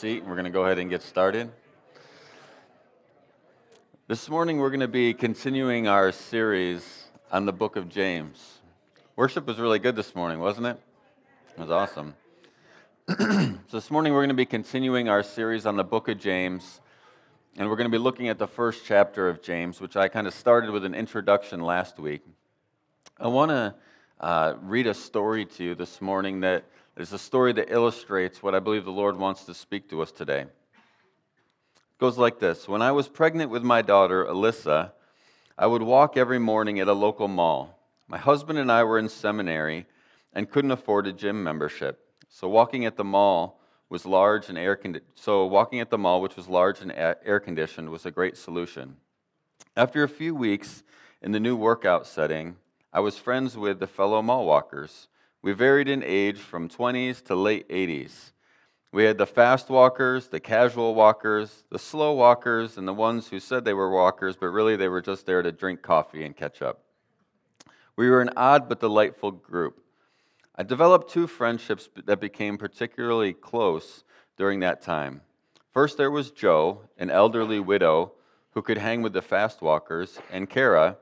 seat. We're going to go ahead and get started. This morning, we're going to be continuing our series on the book of James. Worship was really good this morning, wasn't it? It was awesome. so, this morning, we're going to be continuing our series on the book of James, and we're going to be looking at the first chapter of James, which I kind of started with an introduction last week. I want to uh, read a story to you this morning that is a story that illustrates what I believe the Lord wants to speak to us today. It goes like this When I was pregnant with my daughter, Alyssa, I would walk every morning at a local mall. My husband and I were in seminary and couldn't afford a gym membership. So walking at the mall was large and air condi- so walking at the mall which was large and air conditioned was a great solution. After a few weeks in the new workout setting, I was friends with the fellow mall walkers. We varied in age from 20s to late 80s. We had the fast walkers, the casual walkers, the slow walkers, and the ones who said they were walkers, but really they were just there to drink coffee and catch up. We were an odd but delightful group. I developed two friendships that became particularly close during that time. First, there was Joe, an elderly widow who could hang with the fast walkers, and Kara,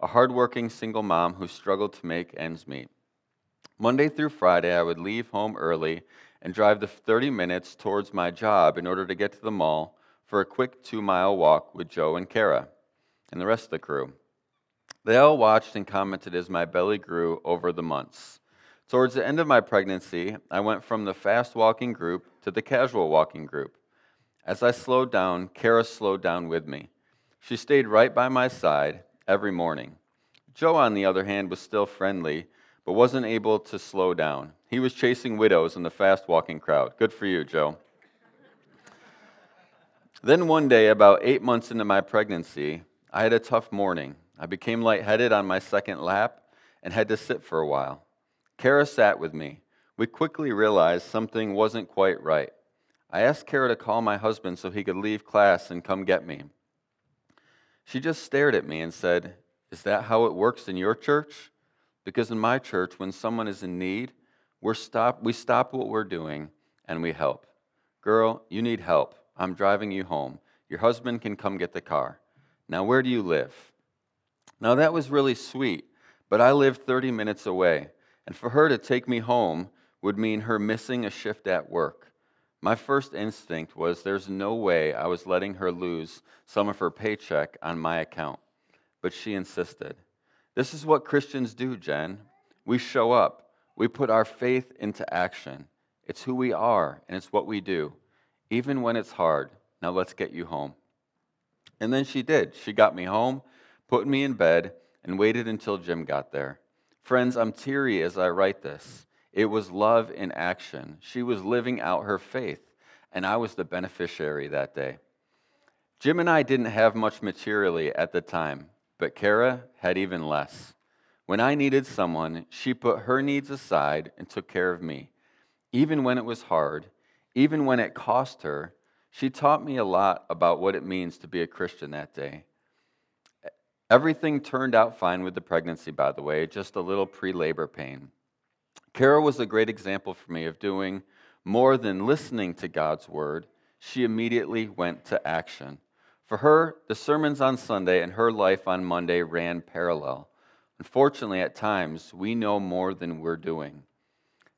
a hardworking single mom who struggled to make ends meet. Monday through Friday, I would leave home early and drive the 30 minutes towards my job in order to get to the mall for a quick two mile walk with Joe and Kara and the rest of the crew. They all watched and commented as my belly grew over the months. Towards the end of my pregnancy, I went from the fast walking group to the casual walking group. As I slowed down, Kara slowed down with me. She stayed right by my side every morning. Joe, on the other hand, was still friendly but wasn't able to slow down. He was chasing widows in the fast walking crowd. Good for you, Joe. then one day, about eight months into my pregnancy, I had a tough morning. I became lightheaded on my second lap and had to sit for a while. Kara sat with me. We quickly realized something wasn't quite right. I asked Kara to call my husband so he could leave class and come get me. She just stared at me and said, Is that how it works in your church? Because in my church, when someone is in need, we're stop, we stop what we're doing and we help. Girl, you need help. I'm driving you home. Your husband can come get the car. Now, where do you live? Now, that was really sweet, but I live 30 minutes away, and for her to take me home would mean her missing a shift at work. My first instinct was there's no way I was letting her lose some of her paycheck on my account, but she insisted. This is what Christians do, Jen. We show up, we put our faith into action. It's who we are, and it's what we do, even when it's hard. Now let's get you home. And then she did. She got me home, put me in bed, and waited until Jim got there. Friends, I'm teary as I write this. It was love in action. She was living out her faith, and I was the beneficiary that day. Jim and I didn't have much materially at the time, but Kara had even less. When I needed someone, she put her needs aside and took care of me. Even when it was hard, even when it cost her, she taught me a lot about what it means to be a Christian that day. Everything turned out fine with the pregnancy, by the way, just a little pre labor pain. Kara was a great example for me of doing more than listening to God's word. She immediately went to action. For her, the sermons on Sunday and her life on Monday ran parallel. Unfortunately, at times, we know more than we're doing.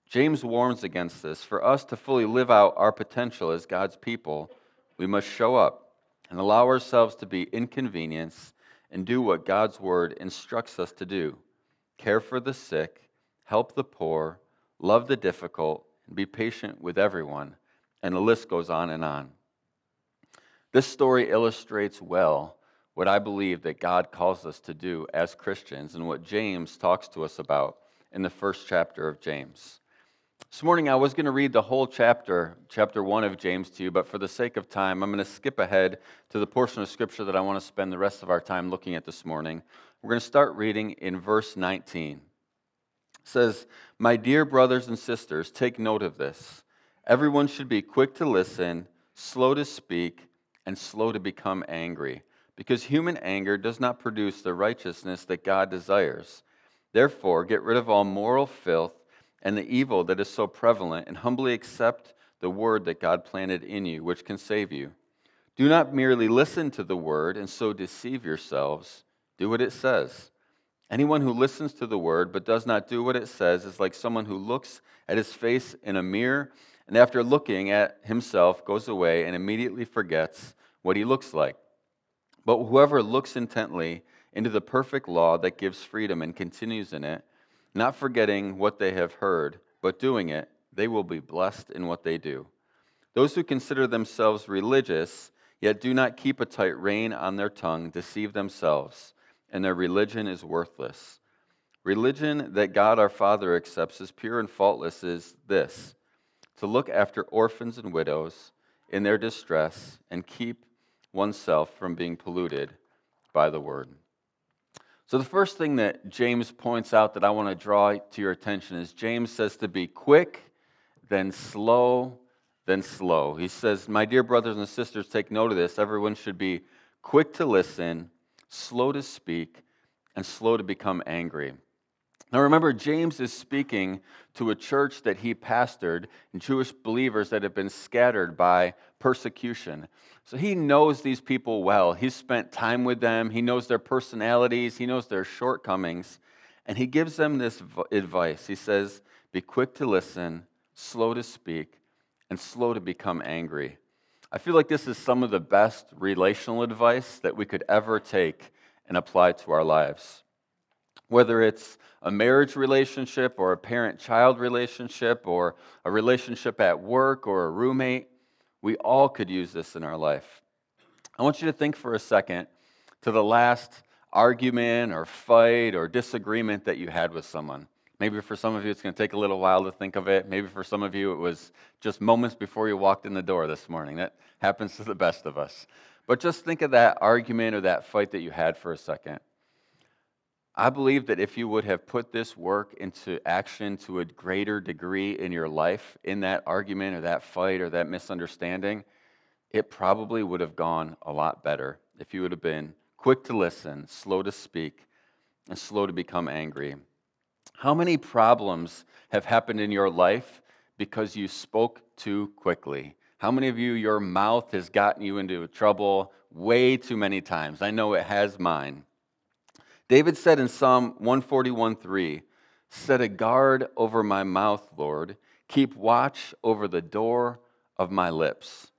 James warns against this. For us to fully live out our potential as God's people, we must show up and allow ourselves to be inconvenienced and do what God's word instructs us to do care for the sick, help the poor, love the difficult, and be patient with everyone. And the list goes on and on. This story illustrates well what I believe that God calls us to do as Christians and what James talks to us about in the first chapter of James. This morning I was going to read the whole chapter, chapter 1 of James to you, but for the sake of time, I'm going to skip ahead to the portion of Scripture that I want to spend the rest of our time looking at this morning. We're going to start reading in verse 19. It says, My dear brothers and sisters, take note of this. Everyone should be quick to listen, slow to speak, and slow to become angry, because human anger does not produce the righteousness that God desires. Therefore, get rid of all moral filth and the evil that is so prevalent, and humbly accept the word that God planted in you, which can save you. Do not merely listen to the word and so deceive yourselves. Do what it says. Anyone who listens to the word but does not do what it says is like someone who looks at his face in a mirror and after looking at himself goes away and immediately forgets what he looks like. But whoever looks intently into the perfect law that gives freedom and continues in it, not forgetting what they have heard, but doing it, they will be blessed in what they do. Those who consider themselves religious, yet do not keep a tight rein on their tongue, deceive themselves, and their religion is worthless. Religion that God our Father accepts as pure and faultless is this to look after orphans and widows in their distress and keep oneself from being polluted by the word. So, the first thing that James points out that I want to draw to your attention is James says to be quick, then slow, then slow. He says, My dear brothers and sisters, take note of this. Everyone should be quick to listen, slow to speak, and slow to become angry. Now remember, James is speaking to a church that he pastored, Jewish believers that have been scattered by persecution. So he knows these people well. He's spent time with them, he knows their personalities, he knows their shortcomings, and he gives them this advice. He says, Be quick to listen, slow to speak, and slow to become angry. I feel like this is some of the best relational advice that we could ever take and apply to our lives whether it's a marriage relationship or a parent child relationship or a relationship at work or a roommate, we all could use this in our life. I want you to think for a second to the last argument or fight or disagreement that you had with someone. Maybe for some of you, it's going to take a little while to think of it. Maybe for some of you, it was just moments before you walked in the door this morning. That happens to the best of us. But just think of that argument or that fight that you had for a second. I believe that if you would have put this work into action to a greater degree in your life, in that argument or that fight or that misunderstanding, it probably would have gone a lot better if you would have been quick to listen, slow to speak, and slow to become angry. How many problems have happened in your life because you spoke too quickly? How many of you, your mouth has gotten you into trouble way too many times? I know it has mine. David said in Psalm 141:3, Set a guard over my mouth, Lord. Keep watch over the door of my lips.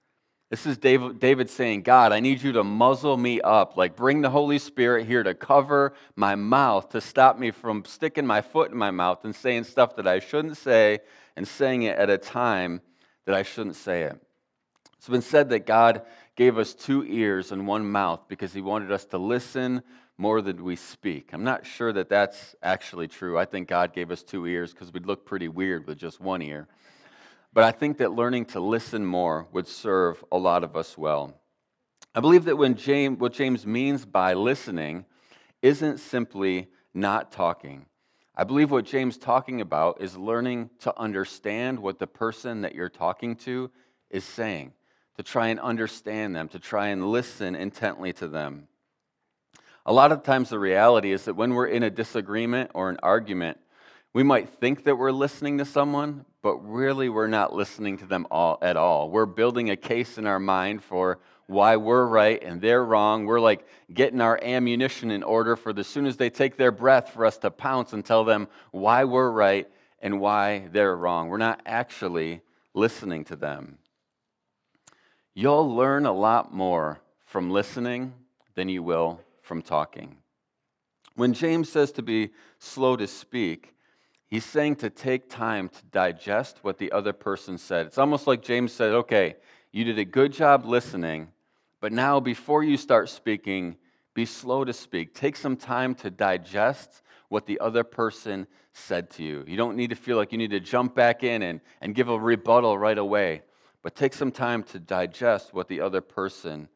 This is David, David saying, God, I need you to muzzle me up. Like, bring the Holy Spirit here to cover my mouth, to stop me from sticking my foot in my mouth and saying stuff that I shouldn't say and saying it at a time that I shouldn't say it. It's been said that God gave us two ears and one mouth because he wanted us to listen more than we speak. I'm not sure that that's actually true. I think God gave us two ears because we'd look pretty weird with just one ear. But I think that learning to listen more would serve a lot of us well. I believe that when James, what James means by listening isn't simply not talking. I believe what James is talking about is learning to understand what the person that you're talking to is saying, to try and understand them, to try and listen intently to them. A lot of times, the reality is that when we're in a disagreement or an argument, we might think that we're listening to someone, but really we're not listening to them all at all. We're building a case in our mind for why we're right and they're wrong. We're like getting our ammunition in order for the soon as they take their breath for us to pounce and tell them why we're right and why they're wrong. We're not actually listening to them. You'll learn a lot more from listening than you will from talking. When James says to be slow to speak, he's saying to take time to digest what the other person said. It's almost like James said, okay, you did a good job listening, but now before you start speaking, be slow to speak. Take some time to digest what the other person said to you. You don't need to feel like you need to jump back in and, and give a rebuttal right away, but take some time to digest what the other person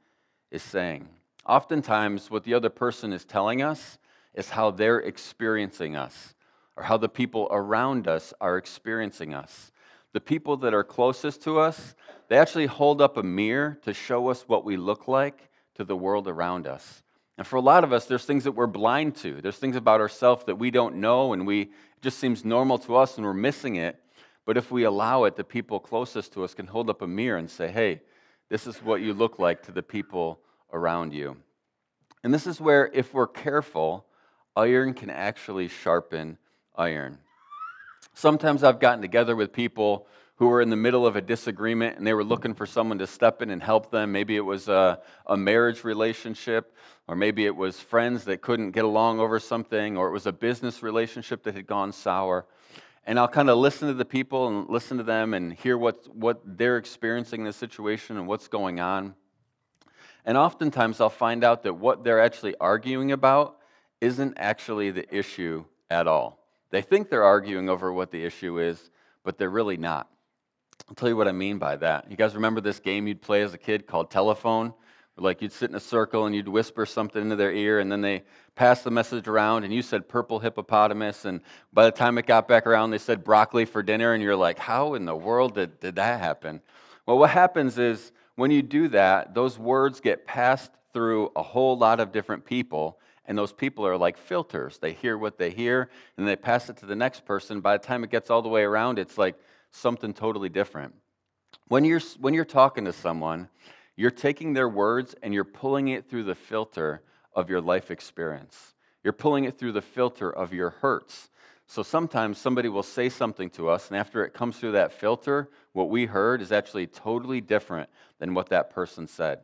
is saying. Oftentimes, what the other person is telling us is how they're experiencing us or how the people around us are experiencing us. The people that are closest to us, they actually hold up a mirror to show us what we look like to the world around us. And for a lot of us, there's things that we're blind to. There's things about ourselves that we don't know and we it just seems normal to us and we're missing it. But if we allow it, the people closest to us can hold up a mirror and say, hey, this is what you look like to the people around you. And this is where, if we're careful, iron can actually sharpen iron. Sometimes I've gotten together with people who were in the middle of a disagreement and they were looking for someone to step in and help them. Maybe it was a, a, marriage relationship, or maybe it was friends that couldn't get along over something, or it was a business relationship that had gone sour. And I'll kind of listen to the people and listen to them and hear what, what they're experiencing in the situation and what's going on. And oftentimes I'll find out that what they're actually arguing about isn't actually the issue at all. They think they're arguing over what the issue is, but they're really not. I'll tell you what I mean by that. You guys remember this game you'd play as a kid called telephone? Like you'd sit in a circle and you'd whisper something into their ear, and then they pass the message around, and you said purple hippopotamus, and by the time it got back around, they said broccoli for dinner, and you're like, how in the world did, did that happen? Well, what happens is when you do that, those words get passed through a whole lot of different people, and those people are like filters. They hear what they hear, and they pass it to the next person. By the time it gets all the way around, it's like something totally different. When you're, when you're talking to someone, you're taking their words and you're pulling it through the filter of your life experience. You're pulling it through the filter of your hurts. So sometimes somebody will say something to us, and after it comes through that filter, what we heard is actually totally different than what that person said.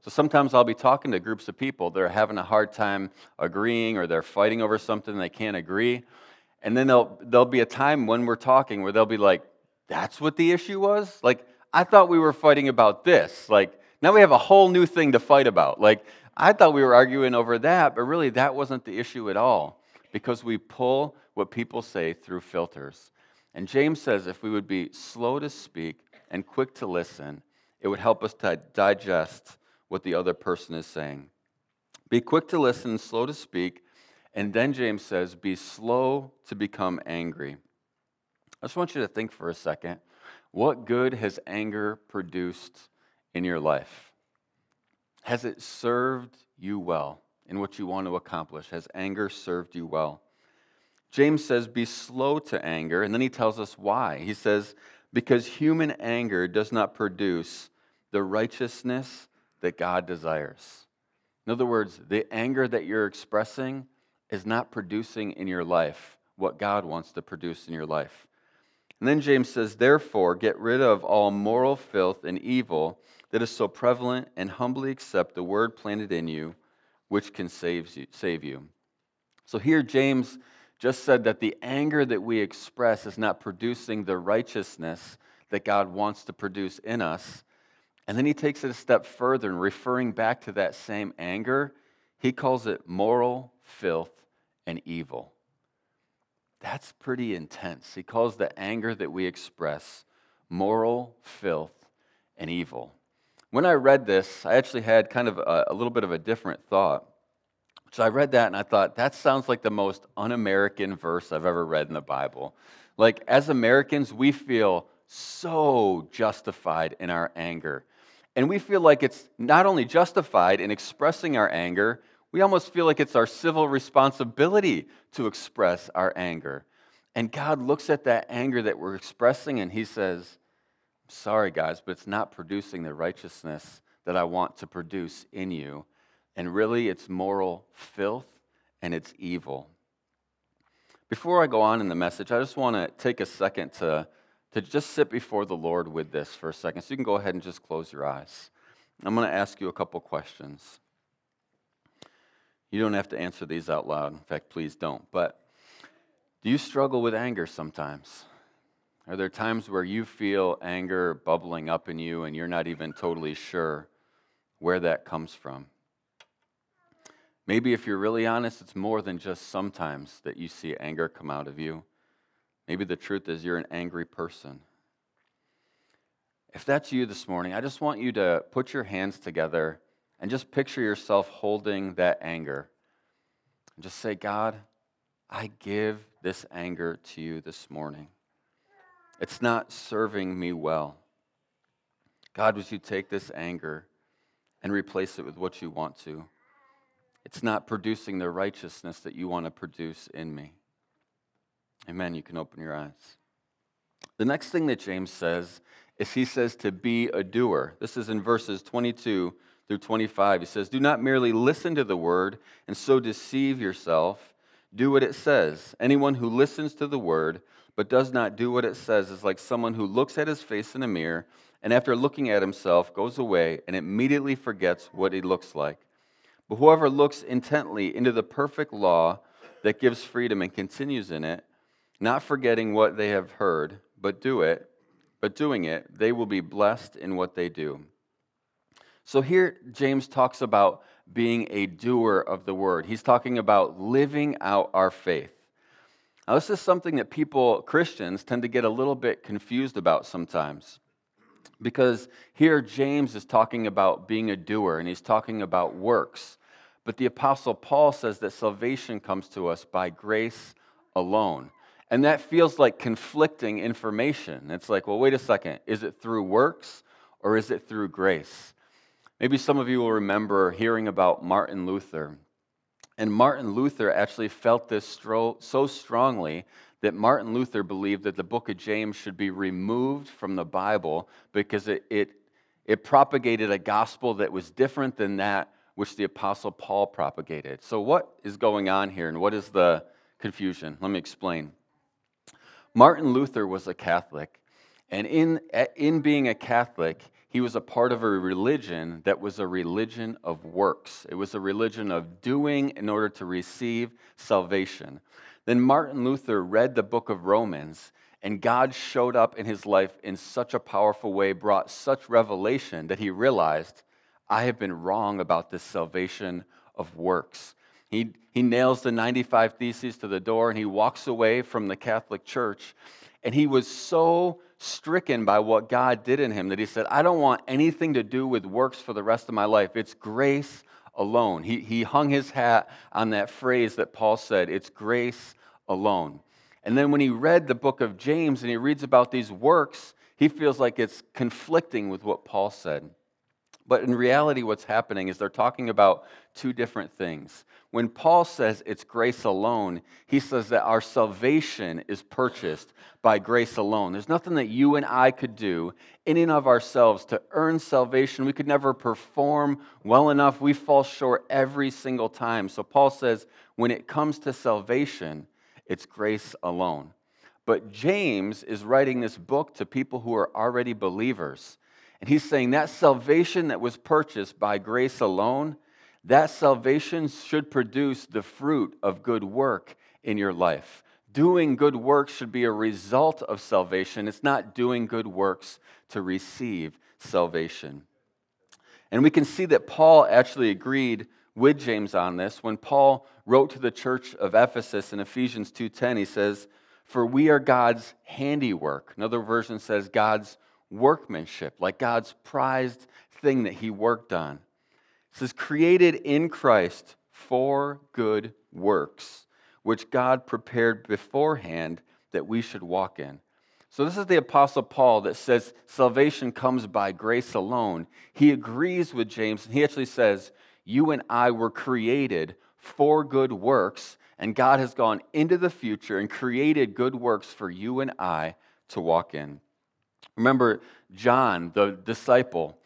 So sometimes I'll be talking to groups of people, they're having a hard time agreeing or they're fighting over something they can't agree. And then there'll, there'll be a time when we're talking where they'll be like, that's what the issue was? Like, I thought we were fighting about this. Like, now we have a whole new thing to fight about. Like, I thought we were arguing over that, but really that wasn't the issue at all because we pull what people say through filters. And James says if we would be slow to speak and quick to listen, it would help us to digest what the other person is saying. Be quick to listen, slow to speak, and then James says, be slow to become angry. I just want you to think for a second what good has anger produced in your life? Has it served you well in what you want to accomplish? Has anger served you well? James says, Be slow to anger, and then he tells us why. He says, Because human anger does not produce the righteousness that God desires. In other words, the anger that you're expressing is not producing in your life what God wants to produce in your life. And then James says, Therefore, get rid of all moral filth and evil that is so prevalent, and humbly accept the word planted in you, which can save you. Save you. So here, James just said that the anger that we express is not producing the righteousness that God wants to produce in us. And then he takes it a step further and referring back to that same anger, he calls it moral filth and evil. That's pretty intense. He calls the anger that we express moral filth and evil. When I read this, I actually had kind of a, a little bit of a different thought. So I read that and I thought, that sounds like the most un American verse I've ever read in the Bible. Like, as Americans, we feel so justified in our anger. And we feel like it's not only justified in expressing our anger, we almost feel like it's our civil responsibility to express our anger. And God looks at that anger that we're expressing and He says, Sorry, guys, but it's not producing the righteousness that I want to produce in you. And really, it's moral filth and it's evil. Before I go on in the message, I just want to take a second to, to just sit before the Lord with this for a second. So you can go ahead and just close your eyes. I'm going to ask you a couple questions. You don't have to answer these out loud. In fact, please don't. But do you struggle with anger sometimes? Are there times where you feel anger bubbling up in you and you're not even totally sure where that comes from? Maybe if you're really honest, it's more than just sometimes that you see anger come out of you. Maybe the truth is you're an angry person. If that's you this morning, I just want you to put your hands together and just picture yourself holding that anger. And just say, God, I give this anger to you this morning. It's not serving me well. God, would you take this anger and replace it with what you want to? It's not producing the righteousness that you want to produce in me. Amen. You can open your eyes. The next thing that James says is he says to be a doer. This is in verses 22 through 25. He says, Do not merely listen to the word and so deceive yourself. Do what it says. Anyone who listens to the word but does not do what it says is like someone who looks at his face in a mirror and after looking at himself goes away and immediately forgets what he looks like. But whoever looks intently into the perfect law that gives freedom and continues in it, not forgetting what they have heard, but do it, but doing it, they will be blessed in what they do. So here James talks about being a doer of the word. He's talking about living out our faith. Now, this is something that people, Christians, tend to get a little bit confused about sometimes. Because here James is talking about being a doer and he's talking about works. But the Apostle Paul says that salvation comes to us by grace alone. And that feels like conflicting information. It's like, well, wait a second. Is it through works or is it through grace? Maybe some of you will remember hearing about Martin Luther. And Martin Luther actually felt this so strongly that Martin Luther believed that the book of James should be removed from the Bible because it, it, it propagated a gospel that was different than that which the Apostle Paul propagated. So, what is going on here and what is the confusion? Let me explain. Martin Luther was a Catholic, and in, in being a Catholic, he was a part of a religion that was a religion of works. It was a religion of doing in order to receive salvation. Then Martin Luther read the book of Romans, and God showed up in his life in such a powerful way, brought such revelation that he realized, I have been wrong about this salvation of works. He, he nails the 95 Theses to the door and he walks away from the Catholic Church. And he was so stricken by what God did in him that he said, I don't want anything to do with works for the rest of my life. It's grace alone. He, he hung his hat on that phrase that Paul said, it's grace alone. And then when he read the book of James and he reads about these works, he feels like it's conflicting with what Paul said. But in reality, what's happening is they're talking about two different things. When Paul says it's grace alone, he says that our salvation is purchased by grace alone. There's nothing that you and I could do in and of ourselves to earn salvation. We could never perform well enough. We fall short every single time. So Paul says when it comes to salvation, it's grace alone. But James is writing this book to people who are already believers. He's saying that salvation that was purchased by grace alone, that salvation should produce the fruit of good work in your life. Doing good works should be a result of salvation. It's not doing good works to receive salvation. And we can see that Paul actually agreed with James on this. When Paul wrote to the church of Ephesus in Ephesians 2:10, he says, "For we are God's handiwork." Another version says God's workmanship, like God's prized thing that he worked on. It says, created in Christ for good works, which God prepared beforehand that we should walk in. So, this is the Apostle Paul that says salvation comes by grace alone. He agrees with James, and he actually says, You and I were created for good works, and God has gone into the future and created good works for you and I to walk in. Remember John, the disciple.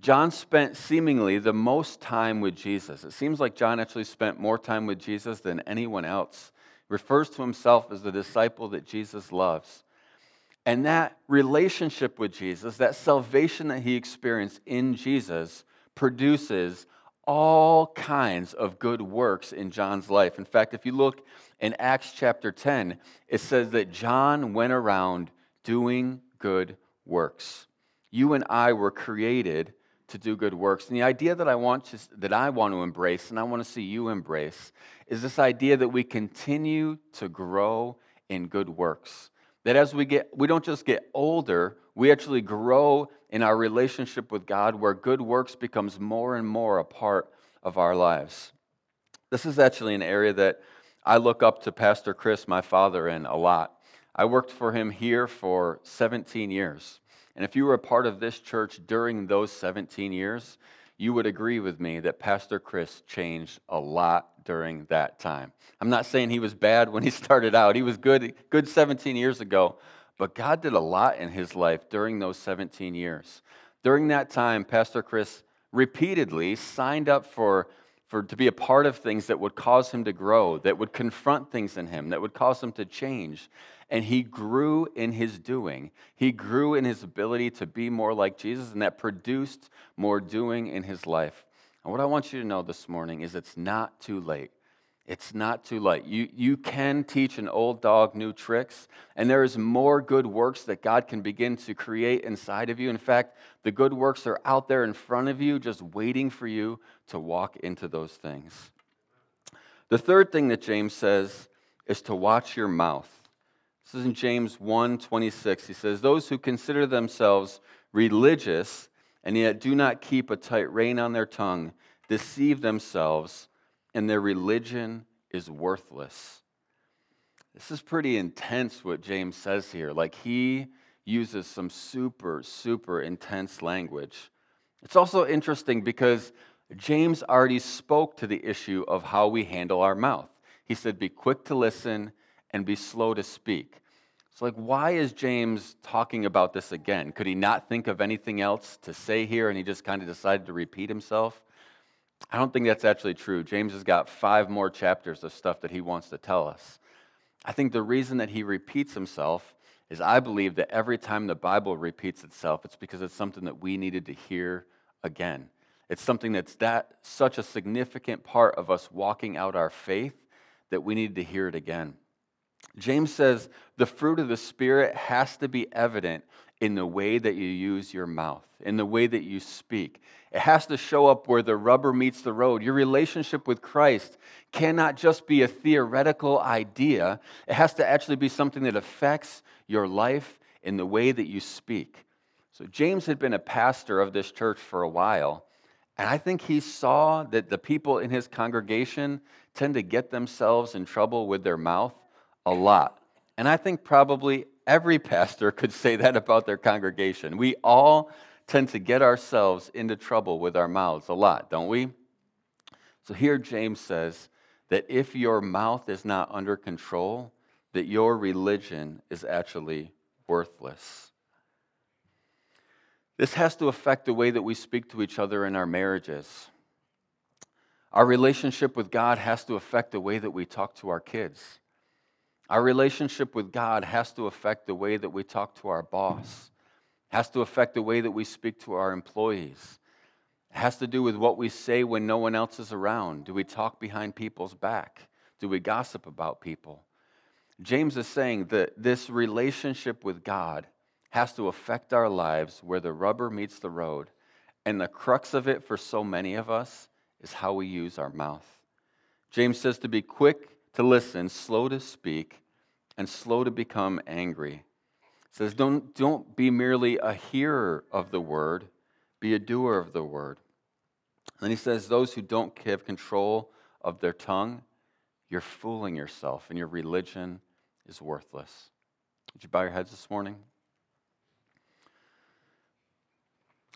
John spent seemingly the most time with Jesus. It seems like John actually spent more time with Jesus than anyone else. He refers to himself as the disciple that Jesus loves. And that relationship with Jesus, that salvation that he experienced in Jesus, produces all kinds of good works in John's life. In fact, if you look in Acts chapter 10, it says that John went around doing good works. You and I were created to do good works. And the idea that I want to, that I want to embrace and I want to see you embrace is this idea that we continue to grow in good works. That as we get we don't just get older, we actually grow in our relationship with God where good works becomes more and more a part of our lives. This is actually an area that I look up to Pastor Chris, my father, in a lot. I worked for him here for 17 years. And if you were a part of this church during those 17 years, you would agree with me that Pastor Chris changed a lot during that time. I'm not saying he was bad when he started out. He was good good 17 years ago, But God did a lot in his life during those 17 years. During that time, Pastor Chris repeatedly signed up for, for to be a part of things that would cause him to grow, that would confront things in him, that would cause him to change. And he grew in his doing. He grew in his ability to be more like Jesus, and that produced more doing in his life. And what I want you to know this morning is it's not too late. It's not too late. You, you can teach an old dog new tricks, and there is more good works that God can begin to create inside of you. In fact, the good works are out there in front of you, just waiting for you to walk into those things. The third thing that James says is to watch your mouth. This is in James 1 26. He says, Those who consider themselves religious and yet do not keep a tight rein on their tongue deceive themselves and their religion is worthless. This is pretty intense what James says here. Like he uses some super, super intense language. It's also interesting because James already spoke to the issue of how we handle our mouth. He said, Be quick to listen and be slow to speak. So, like, why is James talking about this again? Could he not think of anything else to say here and he just kind of decided to repeat himself? I don't think that's actually true. James has got five more chapters of stuff that he wants to tell us. I think the reason that he repeats himself is I believe that every time the Bible repeats itself, it's because it's something that we needed to hear again. It's something that's that such a significant part of us walking out our faith that we need to hear it again. James says the fruit of the Spirit has to be evident in the way that you use your mouth, in the way that you speak. It has to show up where the rubber meets the road. Your relationship with Christ cannot just be a theoretical idea, it has to actually be something that affects your life in the way that you speak. So, James had been a pastor of this church for a while, and I think he saw that the people in his congregation tend to get themselves in trouble with their mouth a lot. And I think probably every pastor could say that about their congregation. We all tend to get ourselves into trouble with our mouths a lot, don't we? So here James says that if your mouth is not under control, that your religion is actually worthless. This has to affect the way that we speak to each other in our marriages. Our relationship with God has to affect the way that we talk to our kids. Our relationship with God has to affect the way that we talk to our boss, has to affect the way that we speak to our employees. It has to do with what we say when no one else is around. Do we talk behind people's back? Do we gossip about people? James is saying that this relationship with God has to affect our lives where the rubber meets the road. And the crux of it for so many of us is how we use our mouth. James says to be quick to listen, slow to speak, and slow to become angry. It says, don't, don't be merely a hearer of the word, be a doer of the word. And then he says, those who don't have control of their tongue, you're fooling yourself, and your religion is worthless. Would you bow your heads this morning?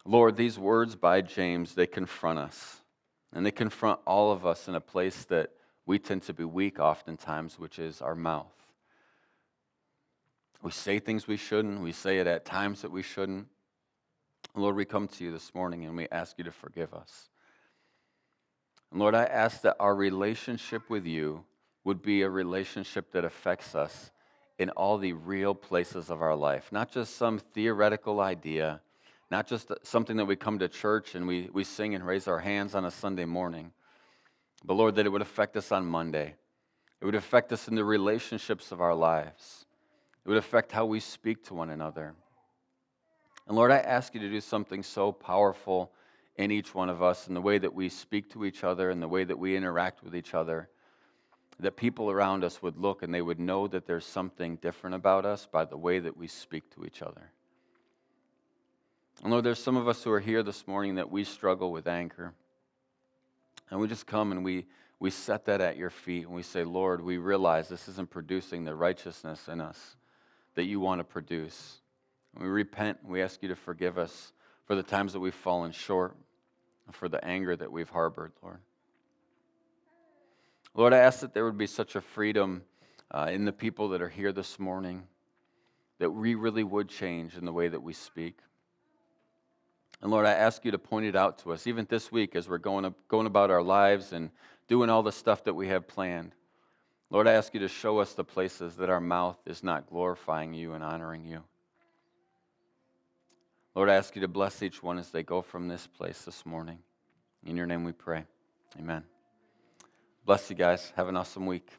Lord, these words by James, they confront us. And they confront all of us in a place that we tend to be weak oftentimes, which is our mouth. We say things we shouldn't, we say it at times that we shouldn't. Lord, we come to you this morning and we ask you to forgive us. And Lord, I ask that our relationship with you would be a relationship that affects us in all the real places of our life, not just some theoretical idea, not just something that we come to church and we, we sing and raise our hands on a Sunday morning but Lord, that it would affect us on Monday. It would affect us in the relationships of our lives. It would affect how we speak to one another. And Lord, I ask you to do something so powerful in each one of us, in the way that we speak to each other, in the way that we interact with each other, that people around us would look and they would know that there's something different about us by the way that we speak to each other. And Lord, there's some of us who are here this morning that we struggle with anger. And we just come and we, we set that at your feet and we say, Lord, we realize this isn't producing the righteousness in us that you want to produce. And we repent and we ask you to forgive us for the times that we've fallen short, for the anger that we've harbored, Lord. Lord, I ask that there would be such a freedom uh, in the people that are here this morning. that we really would change in the way that we speak. And Lord, I ask you to point it out to us, even this week as we're going, going about our lives and doing all the stuff that we have planned. Lord, I ask you to show us the places that our mouth is not glorifying you and honoring you. Lord, I ask you to bless each one as they go from this place this morning. In your name we pray. Amen. Bless you guys. Have an awesome week.